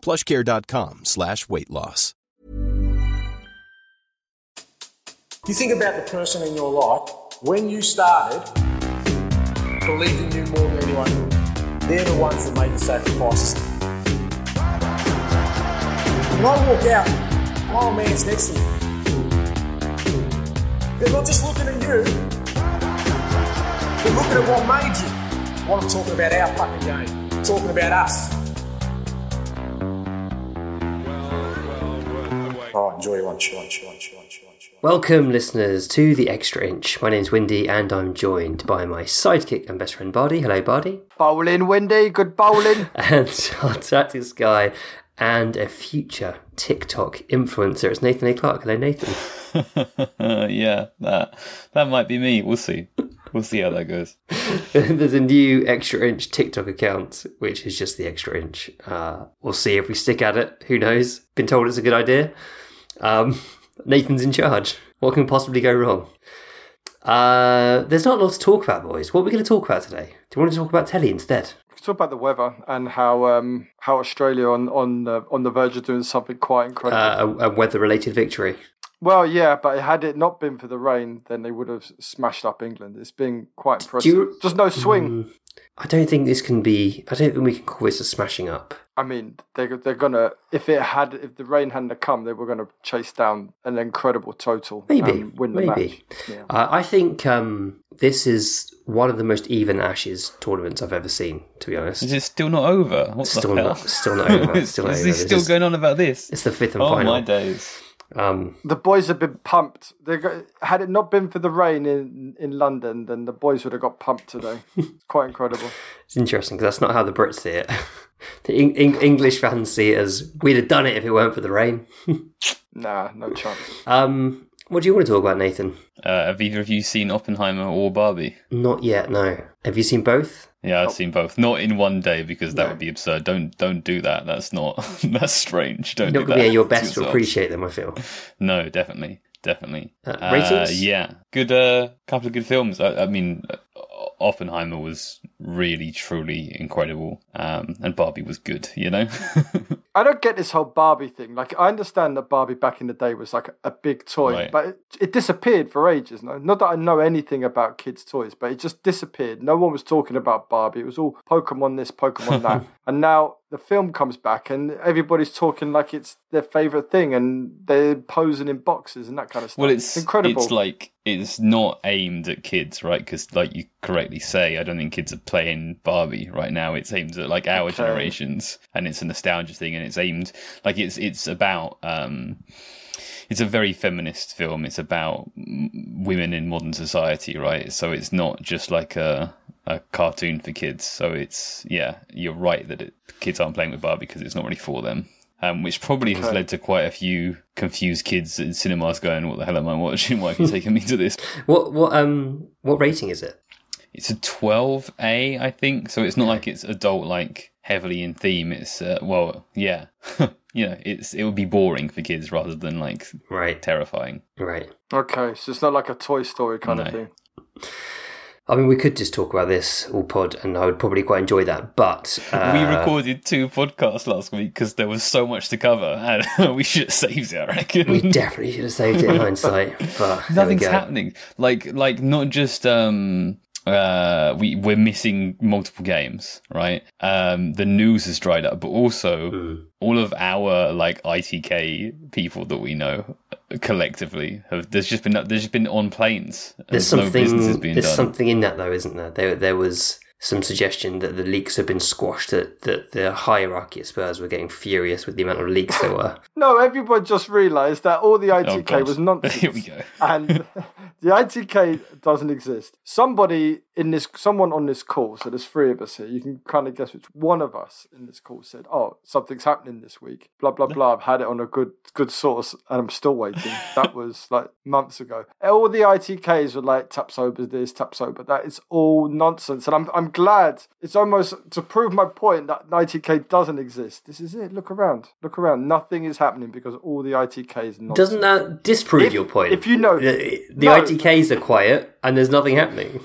plushcare.com slash weight loss. You think about the person in your life, when you started, believed in you more than anyone, they're the ones that made the sacrifices. When I walk out, my old man's next to me. They're not just looking at you, they're looking at what made you. What I'm talking about our fucking game, talking about us. Enjoy your lunch, lunch, lunch, lunch, lunch. Welcome, listeners, to the Extra Inch. My name's Windy, and I'm joined by my sidekick and best friend Bardi. Hello, Bardi. Bowling, Windy, good bowling. And our tactics guy and a future TikTok influencer. It's Nathan A. Clark. Hello, Nathan. yeah, that that might be me. We'll see. We'll see how that goes. There's a new Extra Inch TikTok account, which is just the Extra Inch. Uh, we'll see if we stick at it. Who knows? Been told it's a good idea. Um, Nathan's in charge. What can possibly go wrong? Uh, there's not a lot to talk about, boys. What are we going to talk about today? Do you want to talk about telly instead? Talk about the weather and how um, how Australia on on the on the verge of doing something quite incredible. Uh, a, a weather-related victory. well, yeah, but had it not been for the rain, then they would have smashed up England. It's been quite impressive. you- Just no swing. Mm, I don't think this can be. I don't think we can call this a smashing up. I mean, they're they're gonna if it had if the rain hadn't have come, they were gonna chase down an incredible total. Maybe, and win the maybe. match. Yeah. Uh, I think um, this is one of the most even Ashes tournaments I've ever seen. To be honest, Is it still not over? What still the hell? not, still not over. is Still not is over. this This still is- going on about this? It's the fifth and Oh final. my days! Um, The boys have been pumped. They got, had it not been for the rain in in London, then the boys would have got pumped today. It's quite incredible. it's interesting because that's not how the Brits see it. the Eng- Eng- English fans see it as we'd have done it if it weren't for the rain. Nah, no chance. Um, what do you want to talk about, Nathan? Uh, have either of you seen Oppenheimer or Barbie? Not yet. No. Have you seen both? Yeah, Oh. I've seen both. Not in one day because that would be absurd. Don't don't do that. That's not that's strange. Don't You're do not going to be at your best to appreciate them. I feel. No, definitely, definitely. Uh, ratings? yeah, good. Uh, couple of good films. I, I mean, uh, Oppenheimer was really, truly incredible, um, and Barbie was good. You know. I don't get this whole Barbie thing. Like, I understand that Barbie back in the day was like a, big toy, Right. but it, it disappeared for ages. No, not that I know anything about kids' toys, but it just disappeared. No one was talking about Barbie. It was all Pokemon this, Pokemon that, and now the film comes back and everybody's talking like it's their favorite thing, and they're posing in boxes and that kind of stuff. Well, it's incredible. It's like it's not aimed at kids, right? Because, like you correctly say, I don't think kids are playing Barbie right now. It's aimed at like our Okay. generations, and it's a nostalgia thing, and it's aimed like it's it's about. um it's a very feminist film. It's about women in modern society, right? So it's not just like a a cartoon for kids. So it's yeah, you're right that it, kids aren't playing with Barbie because it's not really for them. Um, which probably has Okay. led to quite a few confused kids in cinemas going, "What the hell am I watching? Why have you taken me to this?" What what um what rating is it? It's a 12A, I think. So it's not like it's adult, like heavily in theme. It's uh, well, yeah, you know, it's it would be boring for kids rather than like Right. terrifying. Right. okay, so it's not like a Toy Story kind of thing. I mean, we could just talk about this all pod, and I would probably quite enjoy that. But uh, we recorded two podcasts last week because there was so much to cover, and we should have saved it. I reckon we definitely should have saved it in hindsight. But nothing's happening. Like, like not just um, uh, we we're missing multiple games, right? Um, the news has dried up, but also mm. all of our like ITK people that we know collectively have. There's just been there's just been on planes. There's something. There's done. something in that though, isn't there? There there was some suggestion that the leaks have been squashed, that, that the hierarchy at Spurs were getting furious with the amount of leaks there were. no, everyone just realised that all the ITK oh, was nonsense. Here we go. and the ITK doesn't exist. Somebody in this, someone on this call, so there's three of us here, you can kind of guess which one of us in this call said, oh, something's happening this week, blah, blah, blah. I've had it on a good good source and I'm still waiting. that was like months ago. All the ITKs were like, Tapsoba this, Tapsoba that. It's all nonsense. And I'm, I'm glad. It's almost to prove my point that ITK doesn't exist. This is it. Look around. Look around. Nothing is happening because all the ITKs. Nonsense. Doesn't that disprove if, your point? If you know the, the no. ITKs are quiet and there's nothing happening.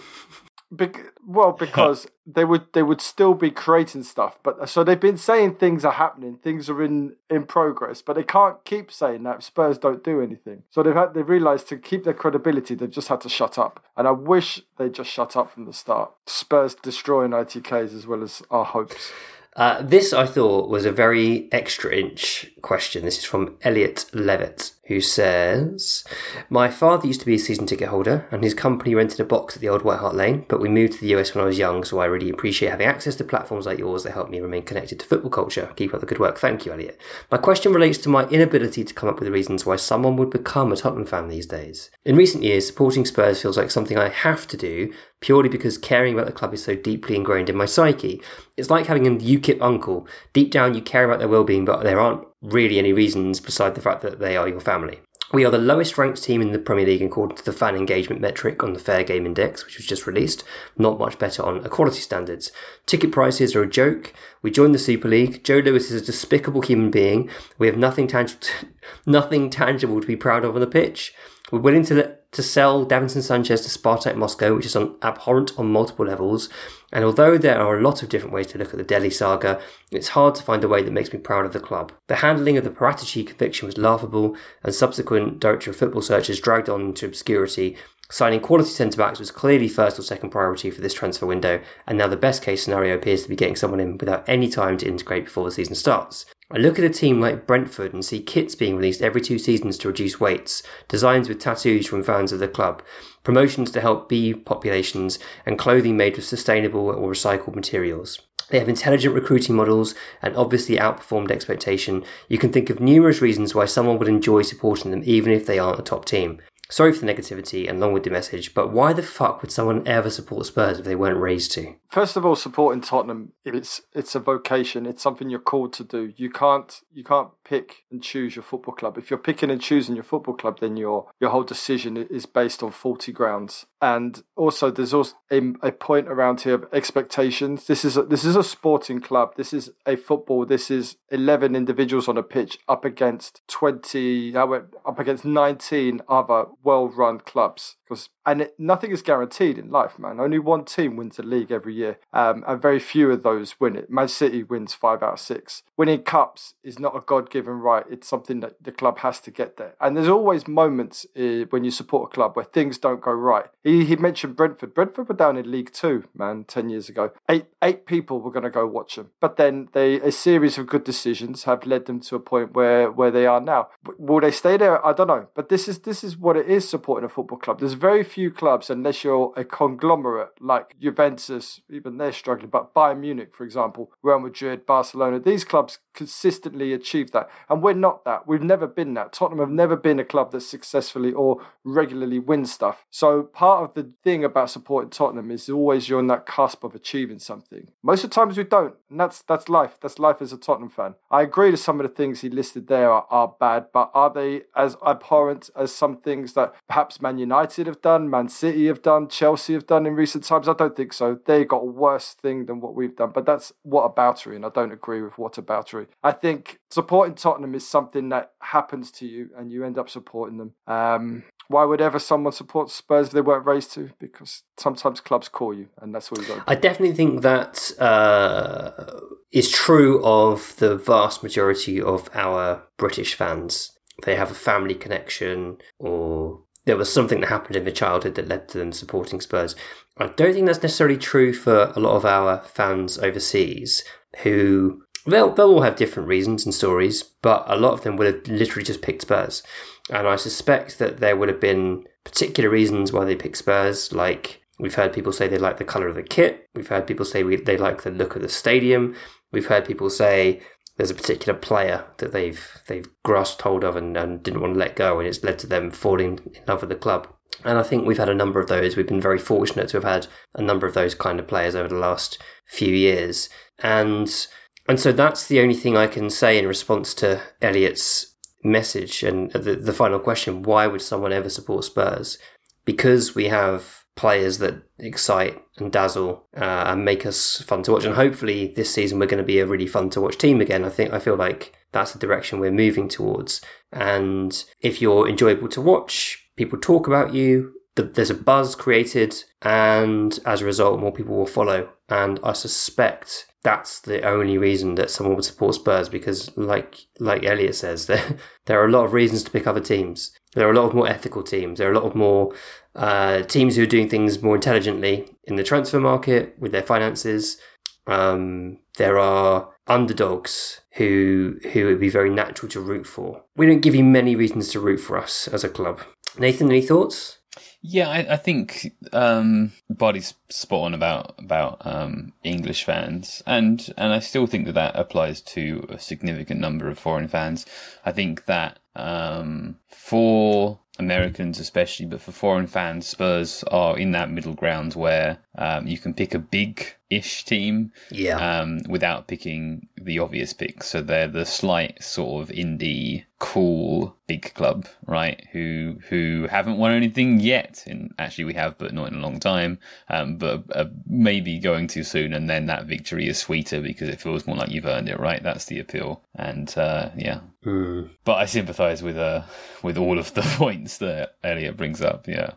Well, because they would they would still be creating stuff, but so they've been saying things are happening, things are in in progress, but they can't keep saying that Spurs don't do anything. So they've had they've realised to keep their credibility, they've just had to shut up, and I wish they just shut up from the start. Spurs destroying ITKs as well as our hopes. Uh, this I thought was a very extra inch question. This is from Elliot Levitt who says, My father used to be a season ticket holder, and his company rented a box at the old White Hart Lane, but we moved to the US when I was young, so I really appreciate having access to platforms like yours that help me remain connected to football culture. Keep up the good work. Thank you, Elliot. My question relates to my inability to come up with reasons why someone would become a Tottenham fan these days. In recent years, supporting Spurs feels like something I have to do purely because caring about the club is so deeply ingrained in my psyche. It's like having a UKIP uncle. Deep down, you care about their well-being, but there aren't really any reasons beside the fact that they are your family. We are the lowest ranked team in the Premier League according to the fan engagement metric on the Fair Game Index, which was just released. Not much better on equality standards. Ticket prices are a joke. We joined the Super League. Joe Lewis is a despicable human being. We have nothing tangible, to, nothing tangible to be proud of on the pitch. We're willing to to sell Davinson Sanchez to Spartak Moscow, which is on, abhorrent on multiple levels. And although there are a lot of different ways to look at the Dele saga, it's hard to find a way that makes me proud of the club. The handling of the Paratici conviction was laughable, and subsequent director of football searches dragged on into obscurity. Signing quality centre backs was clearly first or second priority for this transfer window, and now the best case scenario appears to be getting someone in without any time to integrate before the season starts. I look at a team like Brentford and see kits being released every two seasons to reduce weights, designs with tattoos from fans of the club, promotions to help bee populations, and clothing made with sustainable or recycled materials. They have intelligent recruiting models and obviously outperformed expectation. You can think of numerous reasons why someone would enjoy supporting them even if they aren't a top team. Sorry for the negativity and long with the message, but why the fuck would someone ever support Spurs if they weren't raised to? First of all, supporting Tottenham it's it's a vocation. It's something you're called to do. You can't you can't pick and choose your football club. If you're picking and choosing your football club, then your your whole decision is based on faulty grounds. And also, there's also a, a point around here of expectations. This is a, this is a sporting club. This is a football. This is eleven individuals on a pitch up against twenty. Up against nineteen other well-run clubs because and it, nothing is guaranteed in life, man. Only one team wins the league every year, um, and very few of those win it. Man City wins five out of six. Winning cups is not a God-given right; it's something that the club has to get there. And there's always moments uh, when you support a club where things don't go right. He, he mentioned Brentford. Brentford were down in League Two, man, ten years ago. Eight eight people were going to go watch them, but then they a series of good decisions have led them to a point where where they are now. Will they stay there? I don't know. But this is this is what it is supporting a football club. There's very few clubs, unless you're a conglomerate like Juventus, even they're struggling, but Bayern Munich, for example, Real Madrid, Barcelona, these clubs consistently achieve that. And we're not that. We've never been that. Tottenham have never been a club that successfully or regularly wins stuff. So part of the thing about supporting Tottenham is always you're on that cusp of achieving something. Most of the times we don't. And that's that's life. That's life as a Tottenham fan. I agree that some of the things he listed there are, are bad, but are they as abhorrent as some things that perhaps Man United have done, Man City have done, Chelsea have done in recent times? I don't think so. They got a worse thing than what we've done. But that's what aboutery, and I don't agree with what aboutery I think supporting Tottenham is something that happens to you and you end up supporting them. Um, why would ever someone support Spurs if they weren't raised to? Because sometimes clubs call you, and that's all you got. to do. I definitely think that uh, is true of the vast majority of our British fans. They have a family connection, or there was something that happened in their childhood that led to them supporting Spurs. I don't think that's necessarily true for a lot of our fans overseas who they'll they'll all have different reasons and stories, but a lot of them would have literally just picked Spurs. And I suspect that there would have been particular reasons why they picked Spurs, like we've heard people say they like the colour of the kit, we've heard people say we, they like the look of the stadium, we've heard people say there's a particular player that they've they've grasped hold of and, and didn't want to let go, and it's led to them falling in love with the club. And I think we've had a number of those. We've been very fortunate to have had a number of those kind of players over the last few years. And and so that's the only thing I can say in response to Elliot's message and the, the final question why would someone ever support Spurs? Because we have players that excite and dazzle uh, and make us fun to watch. And hopefully, this season we're going to be a really fun to watch team again. I think I feel like that's the direction we're moving towards. And if you're enjoyable to watch, people talk about you. There's a buzz created, and as a result, more people will follow. And I suspect that's the only reason that someone would support Spurs because, like like Elliot says, there there are a lot of reasons to pick other teams. There are a lot of more ethical teams. There are a lot of more uh, teams who are doing things more intelligently in the transfer market with their finances. Um, there are underdogs who who it would be very natural to root for. We don't give you many reasons to root for us as a club. Nathan, any thoughts? Yeah, I, I think um, Bardi's spot on about about um, English fans, and and I still think that that applies to a significant number of foreign fans. I think that um, for Americans especially, but for foreign fans, Spurs are in that middle ground where um, you can pick a big-ish team, Yeah. um, without picking the obvious picks. So they're the slight sort of indie, cool big club, right? Who who haven't won anything yet. And actually, we have, but not in a long time. Um, but uh, maybe going too soon, and then that victory is sweeter because it feels more like you've earned it, right? That's the appeal. And uh, yeah, Hmm. but I sympathise with uh with all of the points that Elliot brings up. Yeah.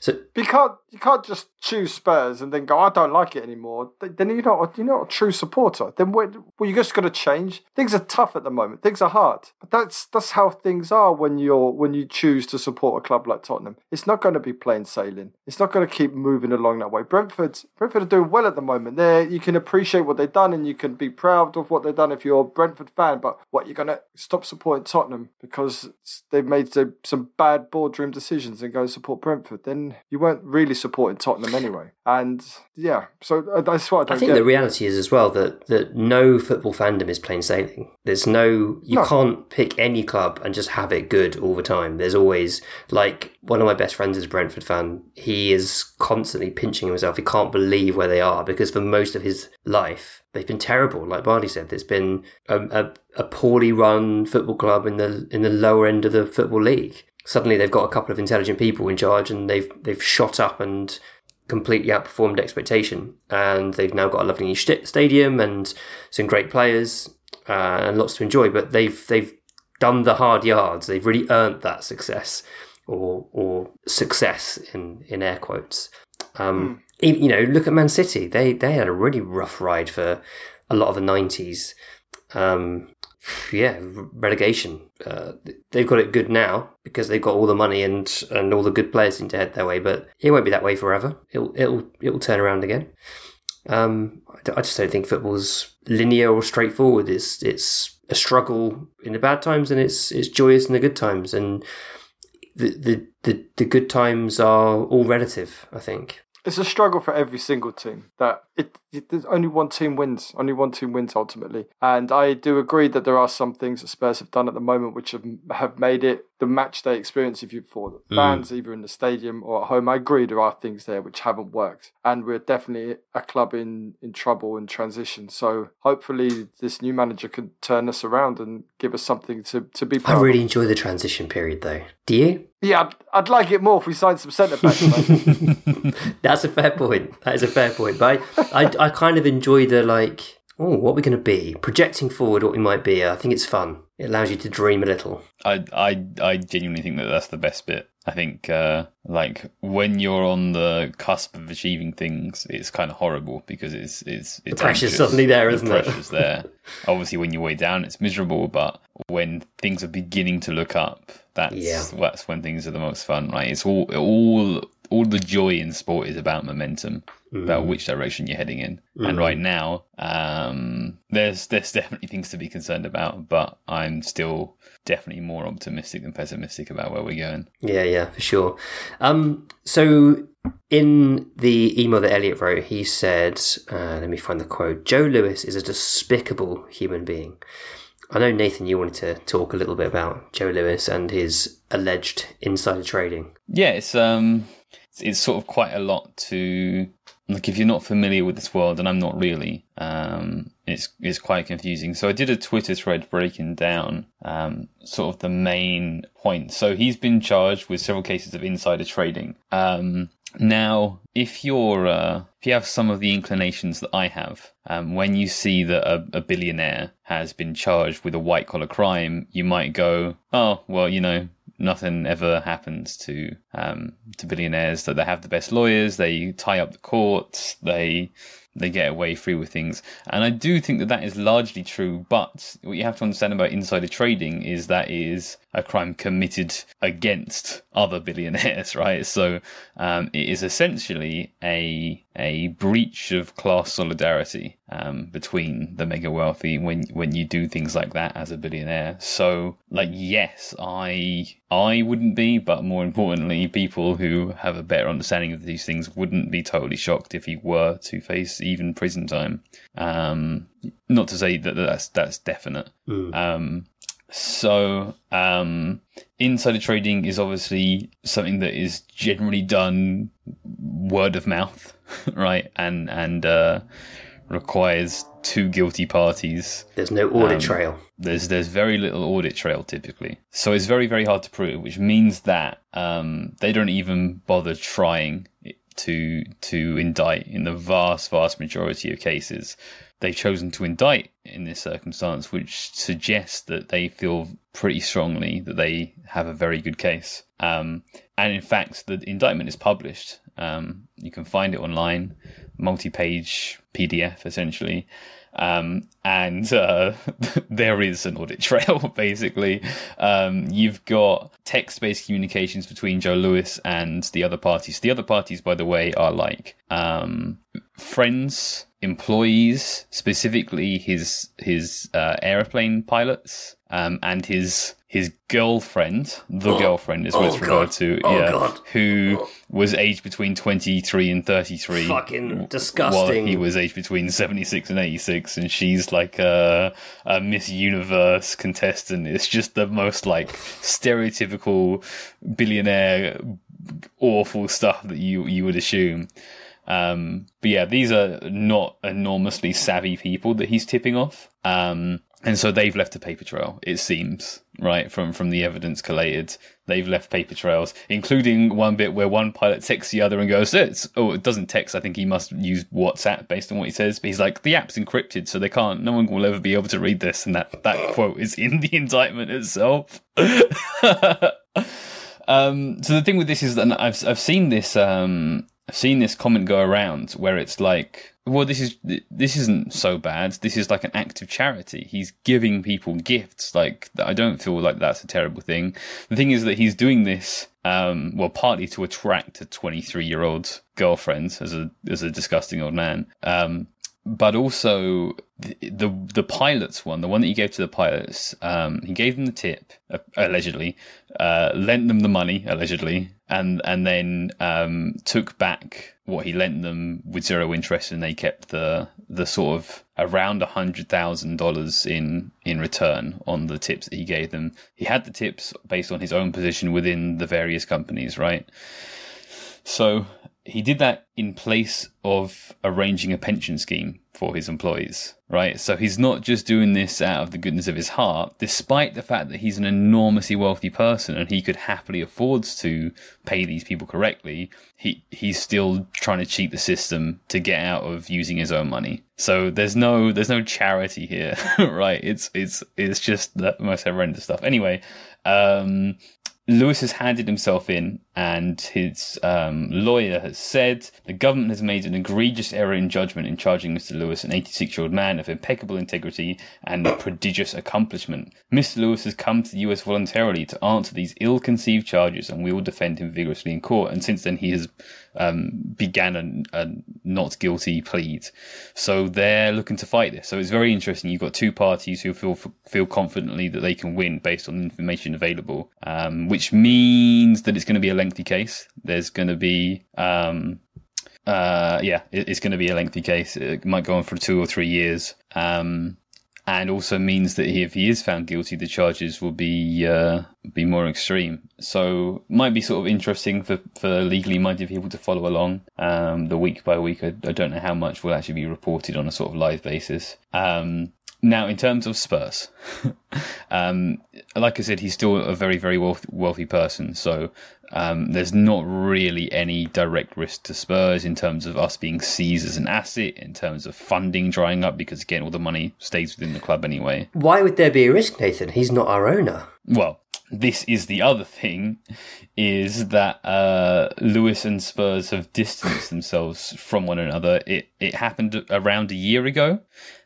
So you can't you can't just choose Spurs and then go I don't like it anymore. Then you're not you're not a true supporter. Then what? Well, you're just going to change. Things are tough at the moment. Things are hard. But that's that's how things are when you're when you choose to support a club like Tottenham. It's not going to be plain sailing. It's not going to keep moving along that way. Brentford Brentford are doing well at the moment. There you can appreciate what they've done and you can be proud of what they've done if you're a Brentford fan. But what you're going to stop supporting Tottenham because they've made some- bad boardroom decisions and go support Brentford? Then you weren't really supporting Tottenham anyway. And yeah, so uh, that's what I I think get. the reality is as well that, that no football fandom is plain sailing. There's no, you No. can't pick any club and just have it good all the time. There's always, like, one of my best friends is a Brentford fan. He is constantly pinching himself. He can't believe where they are because for most of his life, they've been terrible. Like Bardi said, there's been a, a, a poorly run football club in the, in the lower end of the football league. Suddenly they've got a couple of intelligent people in charge and they've, they've shot up and completely outperformed expectation. And they've now got a lovely new st- stadium and some great players uh, and lots to enjoy. But they've they've done the hard yards. They've really earned that success or or success in in air quotes. Um, e- You know, look at Man City. They they had a really rough ride for a lot of the nineties. Um, yeah, relegation. Uh, they've got it good now because they've got all the money and and all the good players seem to head their way. But it won't be that way forever. It'll it'll it'll turn around again. Um, I just don't think football's linear or straightforward. It's it's a struggle in the bad times and it's it's joyous in the good times. And the the the, the good times are all relative. I think. it's a struggle for every single team. That it, it there's only one team wins. Only one team wins ultimately. And I do agree that there are some things that Spurs have done at the moment which have have made it the match day experience if you for the mm. fans either in the stadium or at home. I agree there are things there which haven't worked, and we're definitely a club in in trouble and transition. So hopefully this new manager can turn us around and give us something to to be Proud I really of. enjoy the transition period, though. Do you? Yeah, I'd, I'd like it more if we signed some centre backs. That's a fair point. That is a fair point. But I, I, I kind of enjoy the like oh, what we're going to be, projecting forward what we might be. I think it's fun. It allows you to dream a little. I I I genuinely think that that's the best bit. I think uh, like when you're on the cusp of achieving things, it's kind of horrible because it's it's, it's the pressure's suddenly there, the isn't it? pressure's there. Obviously, when you're way down, it's miserable. But when things are beginning to look up, that's Yeah. that's when things are the most fun, right? It's all all all the joy in sport is about momentum, about which direction you're heading in. And right now, um, there's there's definitely things to be concerned about, but I'm still definitely more optimistic than pessimistic about where we're going. Yeah, yeah, for sure. Um, so in the email that Elliot wrote, he said, uh, let me find the quote Joe Lewis is a despicable human being. I know, Nathan, you wanted to talk a little bit about Joe Lewis and his alleged insider trading. Yeah, it's um, it's, sort of quite a lot to like if you're not familiar with this world, and I'm not really. Um, it's it's quite confusing. So I did a Twitter thread breaking down um sort of the main points. So he's been charged with several cases of insider trading. Um, now, if you're uh, if you have some of the inclinations that I have, um, when you see that a, a billionaire has been charged with a white collar crime, you might go, "Oh, well, you know, nothing ever happens to um, to billionaires. That they have the best lawyers, they tie up the courts, they they get away free with things. And I do think that that is largely true. But what you have to understand about insider trading is that is a crime committed against other billionaires, right? So um, it is essentially a a breach of class solidarity um, between the mega wealthy when when you do things like that as a billionaire. So, like, yes, I I wouldn't be, but more importantly, people who have a better understanding of these things wouldn't be totally shocked if he were to face even prison time. Um, not to say that that's that's definite. Um, so, um, insider trading is obviously something that is generally done word of mouth, right? And and uh, requires two guilty parties. There's no audit Um, trail. There's there's very little audit trail typically, so it's very very hard to prove, which means that um, they don't even bother trying to to indict in the vast vast majority of cases. They've chosen to indict in this circumstance, which suggests that they feel pretty strongly that they have a very good case. Um, and in fact, the indictment is published. Um, you can find it online, multi-page PDF essentially. Um, and uh, there is an audit trail, basically. Um, you've got text based communications between Joe Lewis and the other parties. The other parties, by the way, are like um, friends, employees, specifically his his uh, airplane pilots, um, and his his girlfriend. The girlfriend is what it's Oh, referred God. to. Oh, yeah, God. who was aged between twenty three and thirty three. Fucking disgusting. While he was aged between 76 and 86, and she's like a, a Miss Universe contestant. It's just the most like stereotypical billionaire, awful stuff that you, you would assume. Um, but yeah, these are not enormously savvy people that he's tipping off. Um, and so they've left a paper trail, it seems, right? From, from the evidence collated, they've left paper trails, including one bit where one pilot texts the other and goes, it's, oh, it doesn't text. I think he must use WhatsApp based on what he says. But he's like, the app's encrypted, so they can't, no one will ever be able to read this. And that, that quote is in the indictment itself. Um, so the thing with this is that I've I've seen this um I've seen this comment go around where it's like, well, this is this isn't so bad. This is like an act of charity. He's giving people gifts. Like I don't feel like that's a terrible thing. The thing is that he's doing this. Um, well, partly to attract a 23 year old girlfriend as a as a disgusting old man. Um, but also the, the the pilots one, the one that he gave to the pilots, um, he gave them the tip uh, allegedly, uh, lent them the money allegedly, and and then um, took back what he lent them with zero interest, and they kept the the sort of around hundred thousand dollars in in return on the tips that he gave them. He had the tips based on his own position within the various companies, right? So he did that in place of arranging a pension scheme for his employees, right? So he's not just doing this out of the goodness of his heart, despite the fact that he's an enormously wealthy person and he could happily afford to pay these people correctly. He he's still trying to cheat the system to get out of using his own money. So there's no there's no charity here, right? It's it's it's just the most horrendous stuff. Anyway, um, Lewis has handed himself in, and his um, lawyer has said the government has made an egregious error in judgment in charging Mr. Lewis, an 86 year old man of impeccable integrity and prodigious accomplishment. Mr. Lewis has come to the US voluntarily to answer these ill conceived charges, and we will defend him vigorously in court. And since then, he has um, began a, a, not guilty plea. So they're looking to fight this. So it's very interesting. You've got two parties who feel feel confidently that they can win based on the information available, um, which means that it's going to be a lengthy case. There's going to be um, uh, yeah, it, it's going to be a lengthy case. It might go on for two or three years. Um, and also means that if he is found guilty, the charges will be uh, be more extreme. So might be sort of interesting for, for legally minded people to follow along um, the week by week. I, I, don't know how much will actually be reported on a sort of live basis. Um, now, in terms of Spurs, um, like I said, he's still a very, very wealthy, wealthy person. So um, there's not really any direct risk to Spurs in terms of us being seized as an asset, in terms of funding drying up, because again, all the money stays within the club anyway. Why would there be a risk, Nathan? He's not our owner. Well, this is the other thing is that uh, Lewis and Spurs have distanced themselves from one another. It it happened around a year ago.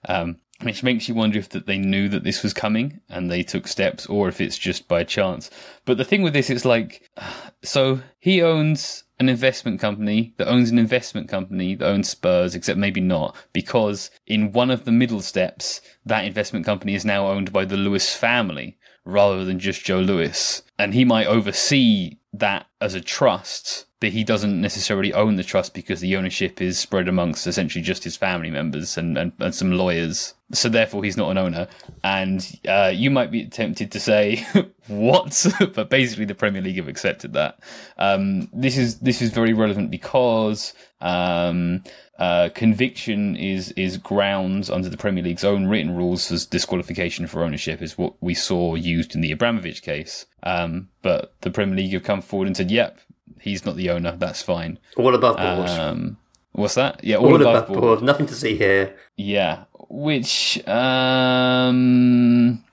Um, which makes you wonder if that they knew that this was coming and they took steps or if it's just by chance. But the thing with this is like, so he owns an investment company that owns an investment company that owns Spurs, except maybe not, because in one of the middle steps, that investment company is now owned by the Lewis family rather than just Joe Lewis. And he might oversee that as a trust but he doesn't necessarily own the trust because the ownership is spread amongst essentially just his family members and, and, and some lawyers. So therefore, he's not an owner. And uh, you might be tempted to say, "What?" but basically, the Premier League have accepted that. Um, this is this is very relevant because um, uh, conviction is is grounds under the Premier League's own written rules as disqualification for ownership is what we saw used in the Abramovich case. Um, but the Premier League have come forward and said, "Yep, he's not the owner. That's fine. All above board. Um, what's that? Yeah, all, all above, above board. board. Nothing to see here. Yeah, which um,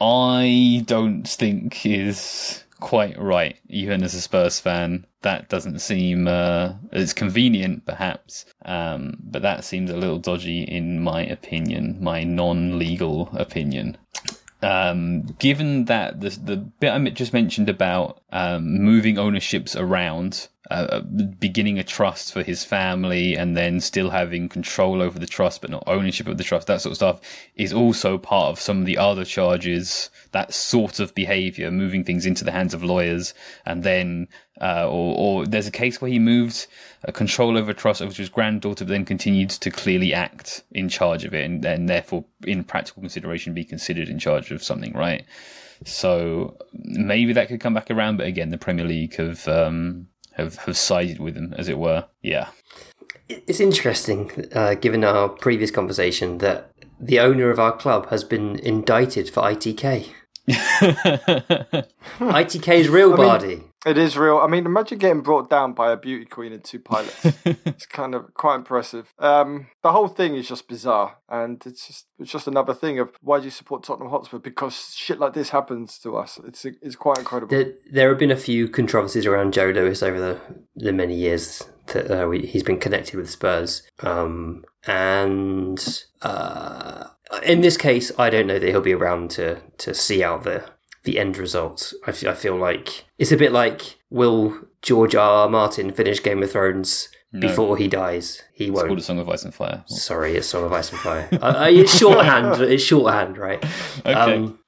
I don't think is quite right. Even as a Spurs fan, that doesn't seem uh, it's convenient, perhaps, um, but that seems a little dodgy in my opinion, my non-legal opinion um, given that the the bit I just mentioned about um, moving ownerships around, beginning a trust for his family, and then still having control over the trust but not ownership of the trust, that sort of stuff, is also part of some of the other charges. That sort of behaviour, moving things into the hands of lawyers, and then, uh, or, or there's a case where he moved a control over trust over his granddaughter, but then continued to clearly act in charge of it, and, and therefore, in practical consideration, be considered in charge of something, right? So maybe that could come back around, but again, the Premier League have um, have have sided with him, as it were. Yeah, it's interesting, uh, given our previous conversation, that the owner of our club has been indicted for ITK. ITK's real body. It is real. I mean, imagine getting brought down by a beauty queen and two pilots. it's kind of quite impressive. Um, the whole thing is just bizarre, and it's just it's just another thing of why do you support Tottenham Hotspur? Because shit like this happens to us. It's it's quite incredible. There, there have been a few controversies around Joe Lewis over the the many years that uh, we, he's been connected with Spurs, um, and uh, in this case, I don't know that he'll be around to to see out the the end result. I, f- I feel like it's a bit like will George R. R. Martin finish Game of Thrones no. before he dies? He it's won't. called A Song of Ice and Fire. Sorry, it's Song of Ice and Fire. uh, it's shorthand. It's shorthand, right? Okay. Um,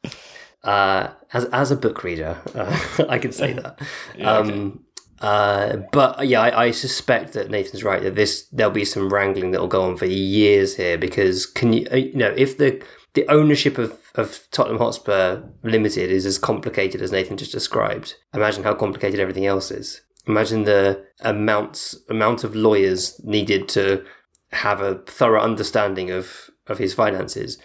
uh, as as a book reader, uh, I can say that. yeah, um, okay. Uh, but yeah, I, I, suspect that Nathan's right that this there'll be some wrangling that will go on for years here because can you uh, you know if the the ownership of, of Tottenham Hotspur Limited is as complicated as Nathan just described. Imagine how complicated everything else is. Imagine the amounts amount of lawyers needed to have a thorough understanding of of his finances,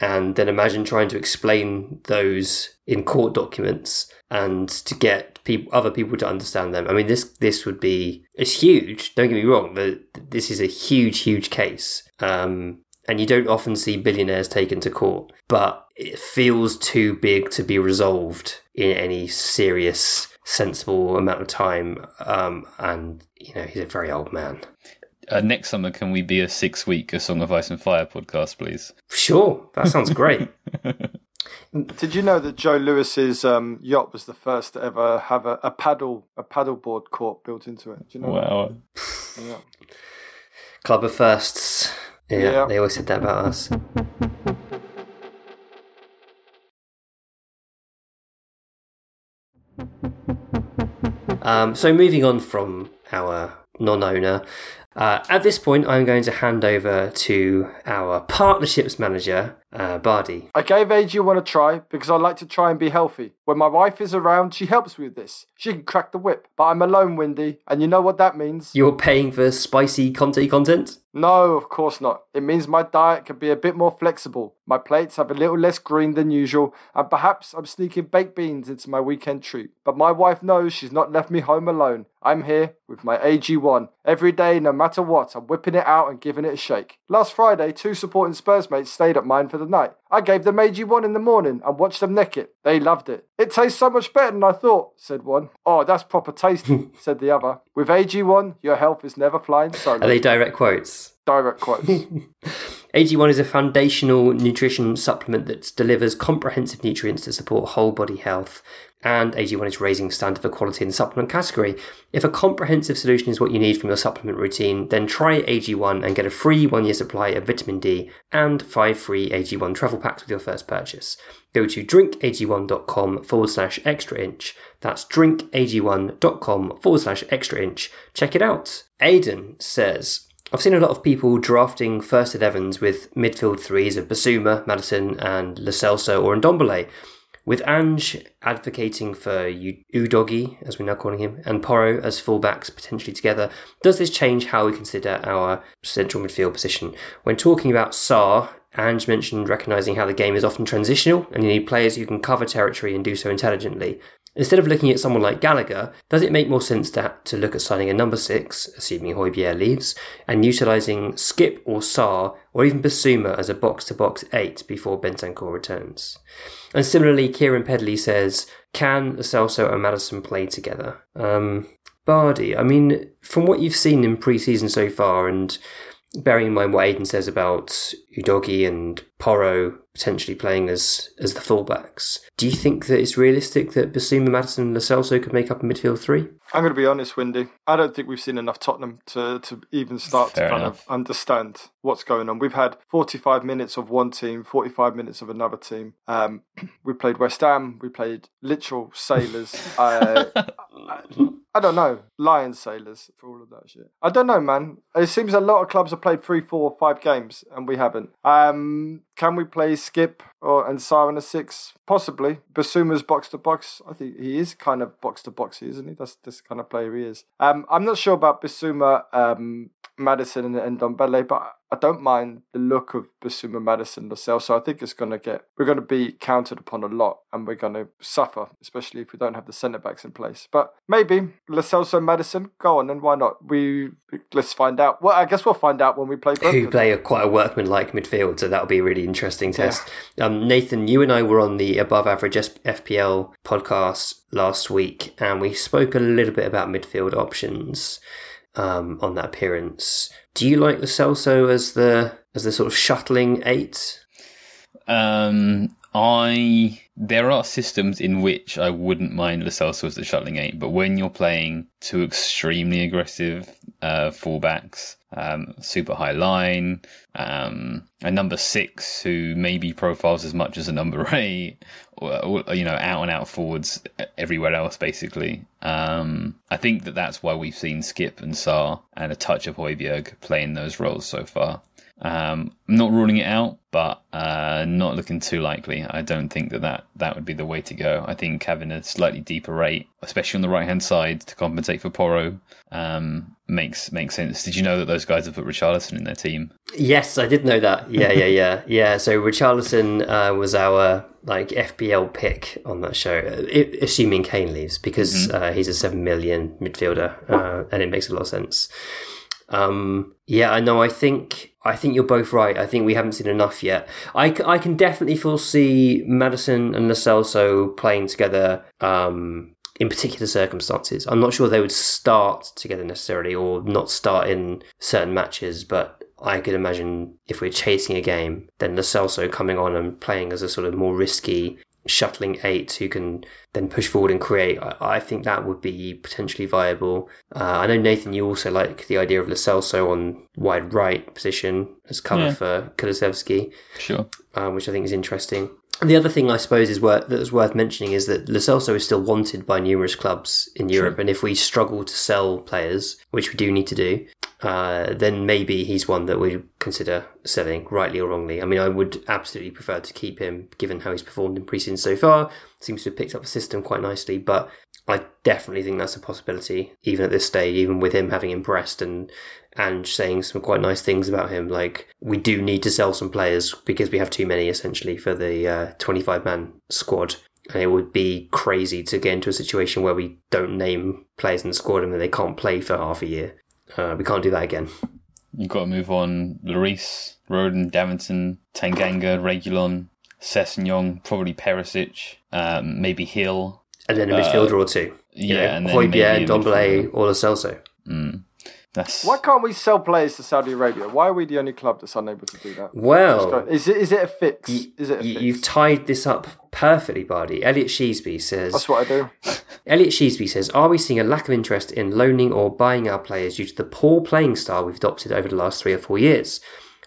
and then imagine trying to explain those in court documents and to get people other people to understand them. I mean, this this would be it's huge. Don't get me wrong, but this is a huge, huge case. Um, and you don't often see billionaires taken to court, but it feels too big to be resolved in any serious, sensible amount of time. Um, and you know, he's a very old man. Uh, next summer, can we be a six week A Song of Ice and Fire podcast, please? Sure, that sounds great. Did you know that Joe Lewis's um, yacht was the first to ever have a, a paddle a paddleboard court built into it? Do you know? Wow. That? Yeah. Club of firsts. Yeah, Yeah. they always said that about us. Um, so moving on from our non-owner, uh, at this point, I'm going to hand over to our partnerships manager, uh, Bardi. I gave AG1 a try because I like to try and be healthy. When my wife is around, she helps me with this. She can crack the whip, but I'm alone, Windy, and you know what that means. You're paying for spicy Conte content. No, of course not. It means my diet can be a bit more flexible. My plates have a little less green than usual, and perhaps I'm sneaking baked beans into my weekend treat. But my wife knows she's not left me home alone. I'm here with my AG1. Every day, no matter what, I'm whipping it out and giving it a shake. Last Friday, two supporting Spurs mates stayed at mine for the night. I gave them AG1 in the morning and watched them neck it. They loved it. It tastes so much better than I thought, said one. Oh, that's proper tasty, said the other. With AG1, your health is never flying solo. Are they direct quotes? Direct quotes. AG1 is a foundational nutrition supplement that delivers comprehensive nutrients to support whole body health. And AG1 is raising standard for quality in the supplement category. If a comprehensive solution is what you need from your supplement routine, then try AG1 and get a free one year supply of vitamin D and five free AG1 travel packs with your first purchase. Go to drinkag1.com forward slash extra inch. That's drinkag1.com forward slash extra inch. Check it out. Aidan says, I've seen a lot of people drafting first 11s with midfield threes of Bissouma, Maddison, and Lo Celso or Ndombele, with Ange advocating for Udogie, as we're now calling him, and Porro as fullbacks potentially together. Does this change how we consider our central midfield position? When talking about Sarr, Ange mentioned recognising how the game is often transitional and you need players who can cover territory and do so intelligently. Instead of looking at someone like Gallagher, does it make more sense to, to look at signing a number six, assuming Hojbjerg leaves, and utilising Skip or Sarr or even Bissouma as a box to box eight before Bentancur returns? And similarly, Kieran Pedley says, can Celso and Maddison play together? Um, Bardi, I mean, from what you've seen in pre season so far, and bearing in mind what Aiden says about Udogie and Porro potentially playing as as the fullbacks, do you think that it's realistic that Bissouma, Maddison, and Lo Celso could make up a midfield three? I'm going to be honest, Windy. I don't think we've seen enough Tottenham to, to even start Fair to kind enough. of understand what's going on. We've had 45 minutes of one team, 45 minutes of another team. Um, we played West Ham. We played literal sailors. I, I, don't know, lion sailors for all of that shit. I don't know, man. It seems a lot of clubs have played three, four, five games, and we haven't. Um, can we play Skip or and Siren a six? Possibly. Bissouma's box to box. I think he is kind of box to boxy, isn't he? That's this kind of player he is. Um, I'm not sure about Bissouma, um, Maddison, and, and Dombele, but I don't mind the look of Bissouma, Maddison, Lascelles. So I think it's going to get we're going to be counted upon a lot, and we're going to suffer, especially if we don't have the centre backs in place. But maybe Lo Celso and Maddison, go on, and why not? We let's find out. Well, I guess we'll find out when we play. Who play a quite a workmanlike midfield, so that'll be a really interesting test. Um, Nathan, you and I were on the Above Average FPL podcast last week, and we spoke a little bit about midfield options um, on that appearance. Do you like the Celso as the as the sort of shuttling eight? Um, I there are systems in which I wouldn't mind Celso as the shuttling eight, but when you're playing two extremely aggressive uh, fullbacks, um, super high line, um, a number six who maybe profiles as much as a number eight, or, or you know, out and out forwards everywhere else, basically. Um, I think that that's why we've seen Skip and Sarr and a touch of Hojbjerg playing those roles so far. Um, I'm not ruling it out, but uh, not looking too likely. I don't think that, that that would be the way to go. I think having a slightly deeper rate, especially on the right hand side, to compensate for Porro, um, makes makes sense. Did you know that those guys have put Richarlison in their team? Yes, I did know that. Yeah, yeah, yeah, yeah. So Richarlison uh, was our like FPL pick on that show, uh, assuming Kane leaves because uh, he's a seven million midfielder, uh, and it makes a lot of sense. Um, yeah, I know. I think I think you're both right. I think we haven't seen enough yet. I, I can definitely foresee Maddison and Lo Celso playing together um, in particular circumstances. I'm not sure they would start together necessarily or not start in certain matches, but I could imagine if we're chasing a game, then Lo Celso coming on and playing as a sort of more risky shuttling eight who can then push forward and create. I, I think that would be potentially viable. Uh, I know Nathan, you also like the idea of Lo Celso on wide right position as cover Yeah. for Kulusevski, Sure. um, which I think is interesting. The other thing I suppose is worth that's worth mentioning is that Lo Celso is still wanted by numerous clubs in Europe, and if we struggle to sell players, which we do need to do, uh, then maybe he's one that we consider selling, rightly or wrongly. I mean, I would absolutely prefer to keep him, given how he's performed in preseason so far. Seems to have picked up the system quite nicely, but I definitely think that's a possibility, even at this stage, even with him having impressed and and saying some quite nice things about him. Like we do need to sell some players because we have too many essentially for the uh, 25 man squad. And it would be crazy to get into a situation where we don't name players in the squad and then they can't play for half a year. Uh, we can't do that again. You've got to move on. Lloris, Rodon, Davinson, Tanganga, Reguilón, Sessegnon, probably Perisic, um, maybe Hill. And then a midfielder or two. You Uh, yeah, know, and then a Ndombele, or Celso. That's Why can't we sell players to Saudi Arabia? Why are we the only club that's unable to do that? Well, Is it is it a fix? y- is it a y- fix? you've tied this up perfectly, Bardi. Elliot Sheesby says That's what I do. Elliot Sheesby says, Are we seeing a lack of interest in loaning or buying our players due to the poor playing style we've adopted over the last three or four years?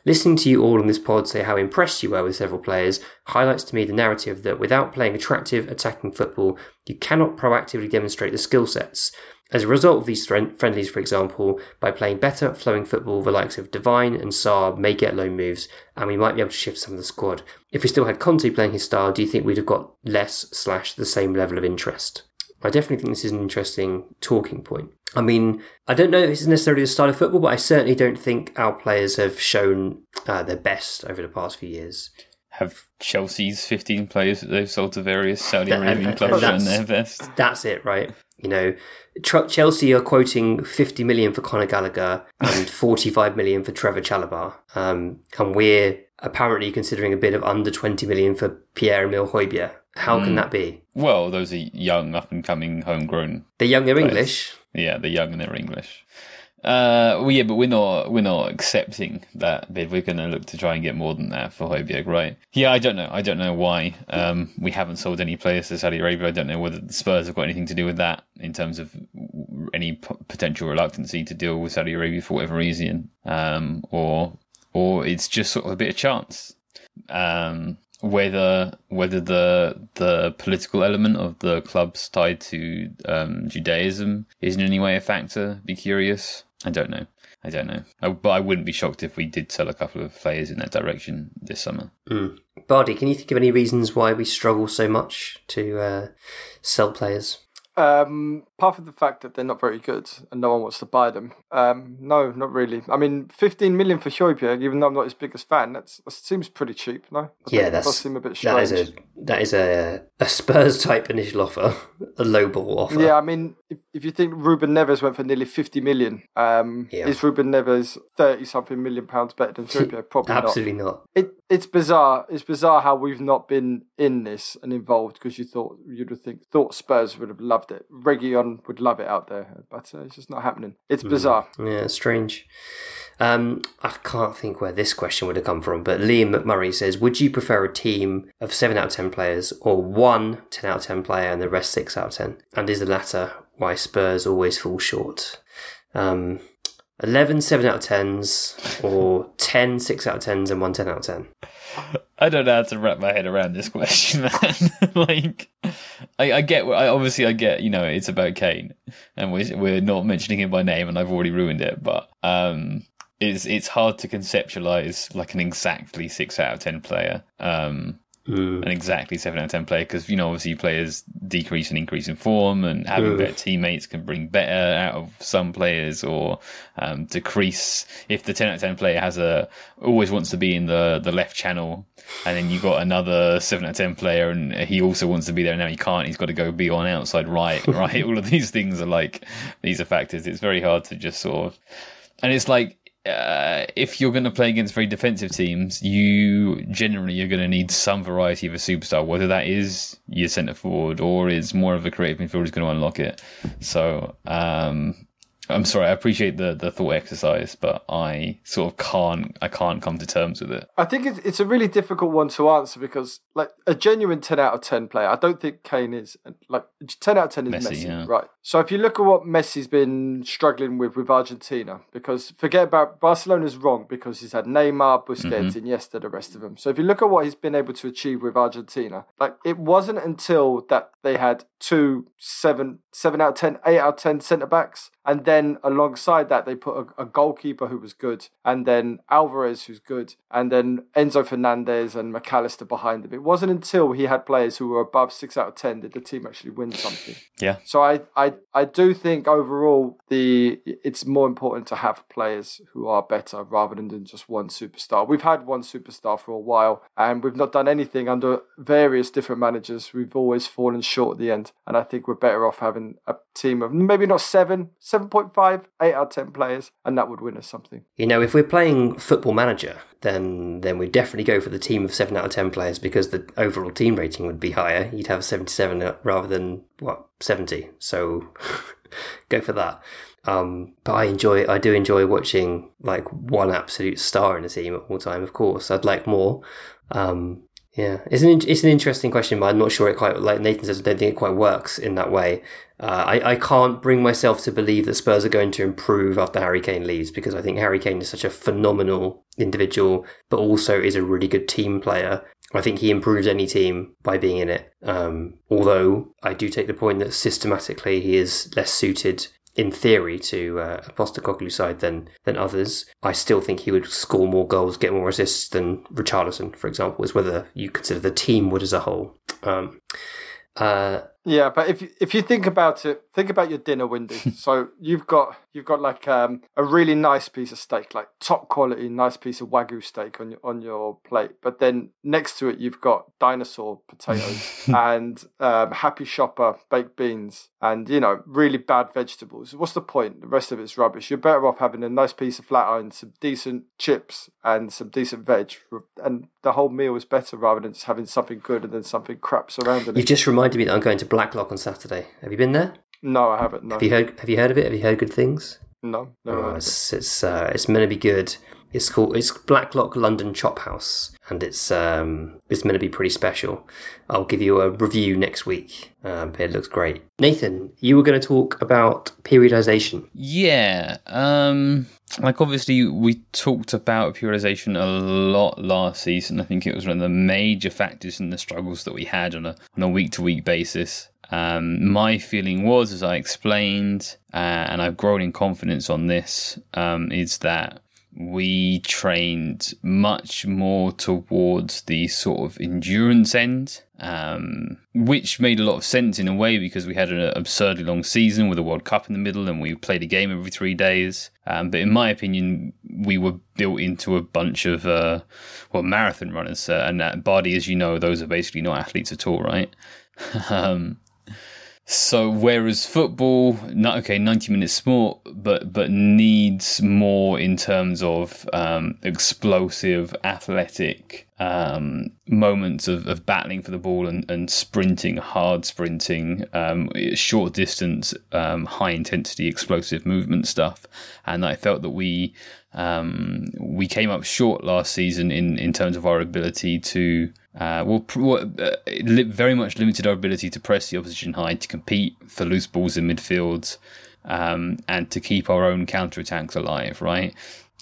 Listening to you all on this pod say how impressed you were with several players highlights to me the narrative that without playing attractive attacking football, you cannot proactively demonstrate the skill sets. As a result of these friendlies, for example, by playing better flowing football, the likes of Devine and Saab may get loan moves, and we might be able to shift some of the squad. If we still had Conte playing his style, do you think we'd have got less slash the same level of interest? I definitely think this is an interesting talking point. I mean, I don't know if this is necessarily the style of football, but I certainly don't think our players have shown uh, their best over the past few years. Have Chelsea's 15 players that they've sold to various Saudi Arabian clubs that's- their best. That's it, right? You know, Chelsea are quoting 50 million for Conor Gallagher and 45 million for Trevor Chalobah. Um, and we're apparently considering a bid of under 20 million for Pierre Emile Højbjerg. How can that be? Well, those are young, up and coming, homegrown. They're young, they're English. Yeah, they're young and they're English. Uh, well, yeah, but we're not we're not accepting that bid. We're going to look to try and get more than that for Højbjerg, right? Yeah, I don't know. I don't know why um, we haven't sold any players to Saudi Arabia. I don't know whether the Spurs have got anything to do with that in terms of any p- potential reluctancy to deal with Saudi Arabia for whatever reason, um, or or it's just sort of a bit of chance. Um, whether whether the the political element of the clubs tied to um, Judaism is in any way a factor, be curious. I don't know. I don't know. I, but I wouldn't be shocked if we did sell a couple of players in that direction this summer. Bardi, can you think of any reasons why we struggle so much to uh, sell players? Um, apart from the fact that they're not very good and no one wants to buy them, um, no, not really. I mean, 15 million for Højbjerg, even though I'm not his biggest fan, that's, that seems pretty cheap, no? I Yeah, does seem a bit that strange. is a that is a a Spurs type initial offer, a lowball offer. Yeah, I mean, if, if you think Ruben Neves went for nearly 50 million, um, Yeah. is Ruben Neves 30 something million pounds better than Højbjerg? Probably not. absolutely not. It, it's bizarre. It's bizarre how we've not been in this and involved because you thought you'd have think thought Spurs would have loved it. Region would love it out there, but uh, it's just not happening. It's Hmm. bizarre. Yeah, it's strange. Um, I can't think where this question would have come from, but Liam McMurray says, "Would you prefer a team of seven out of ten players, or one 10 out of ten player and the rest six out of ten? And is the latter why Spurs always fall short? Um, 11 7 out of tens, or 10 6 out of tens and one 10 out of ten? I don't know how to wrap my head around this question, man. like, I, I get, I obviously I get, you know, it's about Kane, and we're we're not mentioning him by name, and I've already ruined it. But um, it's it's hard to conceptualize like an exactly six out of ten player. Um, Mm. an exactly seven out of ten player because you know obviously players decrease and increase in form and having Mm. better teammates can bring better out of some players or um, decrease if the ten out of ten player has a always wants to be in the the left channel and then you got another seven out of ten player and he also wants to be there now he can't he's got to go be on outside right right all of these things are like these are factors it's very hard to just sort of and it's like uh, if you're going to play against very defensive teams, you generally you're going to need some variety of a superstar, whether that is your centre forward or is more of a creative midfielder who's going to unlock it. So, um, I'm sorry, I appreciate the, the thought exercise, but I sort of can't I can't come to terms with it. I think it's, it's a really difficult one to answer because, like, a genuine 10 out of 10 player, I don't think Kane is. Like, 10 out of 10 is Messi, Messi, yeah. right? So if you look at what Messi's been struggling with with Argentina, because forget about Barcelona's wrong because he's had Neymar, Busquets, mm-hmm. Iniesta, the rest of them. So if you look at what he's been able to achieve with Argentina, like, it wasn't until that they had two, seven, seven out of 10, eight out of 10 centre backs. And then alongside that, they put a, a goalkeeper who was good, and then Alvarez, who's good, and then Enzo Fernandez and Mac Allister behind him. It wasn't until he had players who were above six out of 10 did the team actually win something. Yeah. So I, I, I do think overall the it's more important to have players who are better rather than just one superstar. We've had one superstar for a while, and we've not done anything under various different managers. We've always fallen short at the end, and I think we're better off having a team of maybe not seven, 7.5, 8 out of 10 players, and that would win us something. You know, if we're playing Football Manager, then then we'd definitely go for the team of seven out of ten players because the overall team rating would be higher. You'd have seventy-seven rather than what seventy. So go for that. Um, but I enjoy, I do enjoy watching like one absolute star in a team at all time. Of course, I'd like more. Um, yeah, it's an it's an interesting question, but I'm not sure it quite like Nathan says. I don't think it quite works in that way. Uh, I I can't bring myself to believe that Spurs are going to improve after Harry Kane leaves because I think Harry Kane is such a phenomenal individual, but also is a really good team player. I think he improves any team by being in it. Um, although I do take the point that systematically he is less suited in theory to uh, a Postecoglou side than than others. I still think he would score more goals, get more assists than Richarlison, for example. Is whether you consider the team would as a whole. Um, uh, Yeah, but if you, if you think about it, think about your dinner, Windy. so you've got you've got like um, a really nice piece of steak, like top quality, nice piece of wagyu steak on your on your plate. But then next to it, you've got dinosaur potatoes and um, Happy Shopper baked beans, and you know really bad vegetables. What's the point? The rest of it's rubbish. You're better off having a nice piece of flat iron, some decent chips, and some decent veg, and the whole meal is better rather than just having something good and then something crap surrounding you it. You just reminded me that I'm going to Blacklock on Saturday. Have you been there? No, I haven't. No, Have you heard? Have you heard of it? Have you heard good things? no, no. Oh, it's it's uh, it's meant to be good. It's called it's Blacklock London Chop House, and it's um it's meant to be pretty special. I'll give you a review next week. Um, it looks great. Nathan, you were going to talk about periodization. Yeah. Um like obviously we talked about periodization a lot last season. I think it was one of the major factors in the struggles that we had on a on a week to week basis. Um, my feeling was, as I explained, uh, and I've grown in confidence on this, um, is that we trained much more towards the sort of endurance end, um, which made a lot of sense in a way because we had an absurdly long season with a World Cup in the middle and we played a game every three days. Um, but in my opinion, we were built into a bunch of uh, well marathon runners, uh, and that body, as you know, those are basically not athletes at all, right? um, so whereas football, not okay, ninety minute sport, but but needs more in terms of um, explosive, athletic um, moments of, of battling for the ball and, and sprinting, hard sprinting, um, short distance, um, high intensity, explosive movement stuff. And I felt that we um, we came up short last season in, in terms of our ability to uh, well, pr- well, uh, very much limited our ability to press the opposition high, to compete for loose balls in midfield, um, and to keep our own counter attacks alive, right?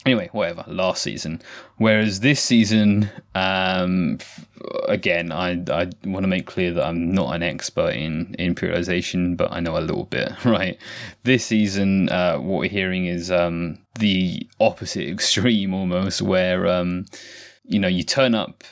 Anyway, whatever. Last season, whereas this season, um, again, I I want to make clear that I'm not an expert in in periodization, but I know a little bit. Right. This season, uh, what we're hearing is um, the opposite extreme almost, where um, you know you turn up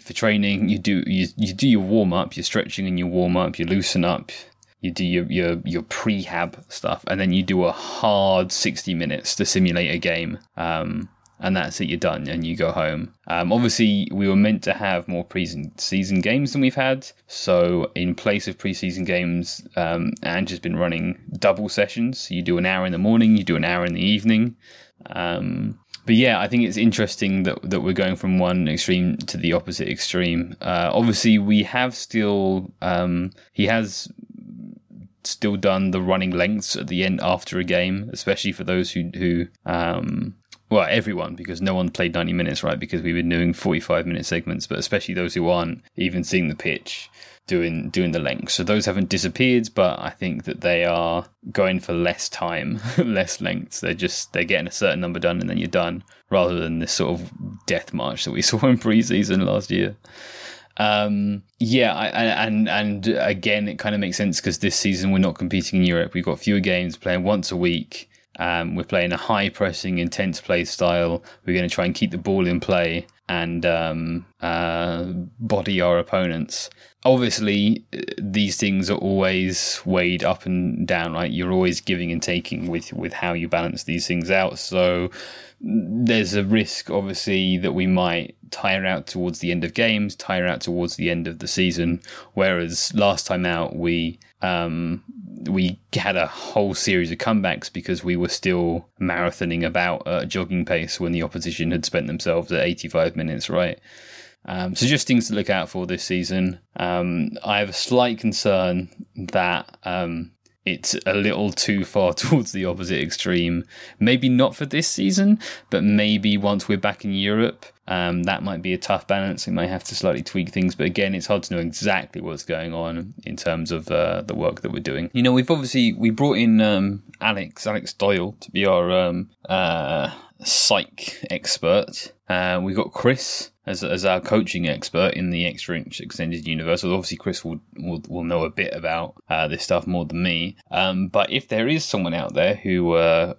for training, you do you you do your warm up, you're stretching and you warm up, you loosen up, you do your your your prehab stuff, and then you do a hard sixty minutes to simulate a game. Um, and that's it. You're done, and you go home. Um, obviously, we were meant to have more pre-season games than we've had. So, in place of pre-season games, um, Ange has been running double sessions. You do an hour in the morning, you do an hour in the evening. Um, but yeah, I think it's interesting that that we're going from one extreme to the opposite extreme. Uh, obviously, we have still um, he has still done the running lengths at the end after a game, especially for those who who um, well everyone because no one played 90 minutes right because we've been doing 45 minute segments but especially those who aren't even seeing the pitch doing doing the length so those haven't disappeared but i think that they are going for less time less lengths they're just they're getting a certain number done and then you're done rather than this sort of death march that we saw in preseason last year um, yeah, I, and and again, it kind of makes sense because this season we're not competing in Europe. We've got fewer games, playing once a week. Um, we're playing a high pressing, intense play style. We're going to try and keep the ball in play and um, uh, body our opponents. Obviously, these things are always weighed up and down. Right, you're always giving and taking with with how you balance these things out. So there's a risk, obviously, that we might tire out towards the end of games, tire out towards the end of the season. Whereas last time out, we um, we had a whole series of comebacks because we were still marathoning about at a jogging pace when the opposition had spent themselves at 85 minutes, right? Um, so just things to look out for this season. Um, I have a slight concern that um, it's a little too far towards the opposite extreme. Maybe not for this season, but maybe once we're back in Europe, um, that might be a tough balance. We might have to slightly tweak things, but again, it's hard to know exactly what's going on in terms of uh, the work that we're doing. You know, we've obviously we brought in um, Alex Alex Doyle to be our um, uh, psych expert. Uh, we got Chris as, as our coaching expert in the extra inch extended universe. Well, obviously, Chris will, will, will know a bit about uh, this stuff more than me. Um, but if there is someone out there who uh,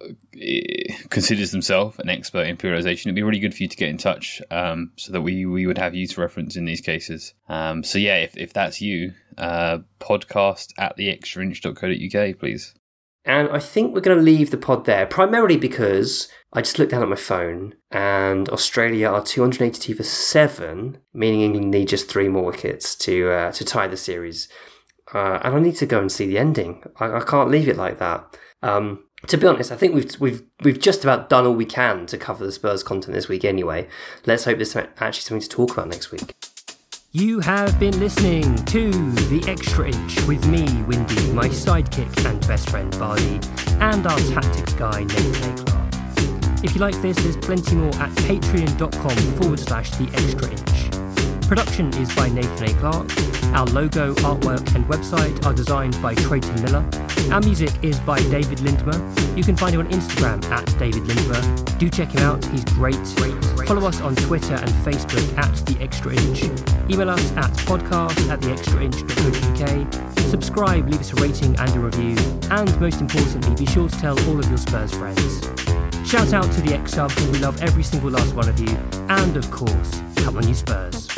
considers themselves an expert in periodization, it'd be really good for you to get in touch um, so that we, we would have you to reference in these cases. Um, so, yeah, if, if that's you, uh, podcast at the extra extrainch.co.uk, please. And I think we're going to leave the pod there, primarily because I just looked down at my phone and Australia are 282 for seven, meaning England need just three more wickets to uh, to tie the series. Uh, and I need to go and see the ending. I, I can't leave it like that. Um, to be honest, I think we've we've we've just about done all we can to cover the Spurs content this week. Anyway, let's hope there's actually something to talk about next week. You have been listening to The Extra Inch with me, Windy, my sidekick and best friend, Bardi, and our tactics guy, Nathan. Clark. If you like this, there's plenty more at patreon.com forward slash The Extra Inch. Production is by Nathan A. Clark. Our logo, artwork, and website are designed by Trayton Miller. Our music is by David Lindmer. You can find him on Instagram at David Lindmer. Do check him out, he's great. Follow us on Twitter and Facebook at The Extra Inch. Email us at podcast at theextrainch.co.uk. Subscribe, leave us a rating and a review. And most importantly, be sure to tell all of your Spurs friends. Shout out to the X subs, we love every single last one of you. And of course, come on, you Spurs.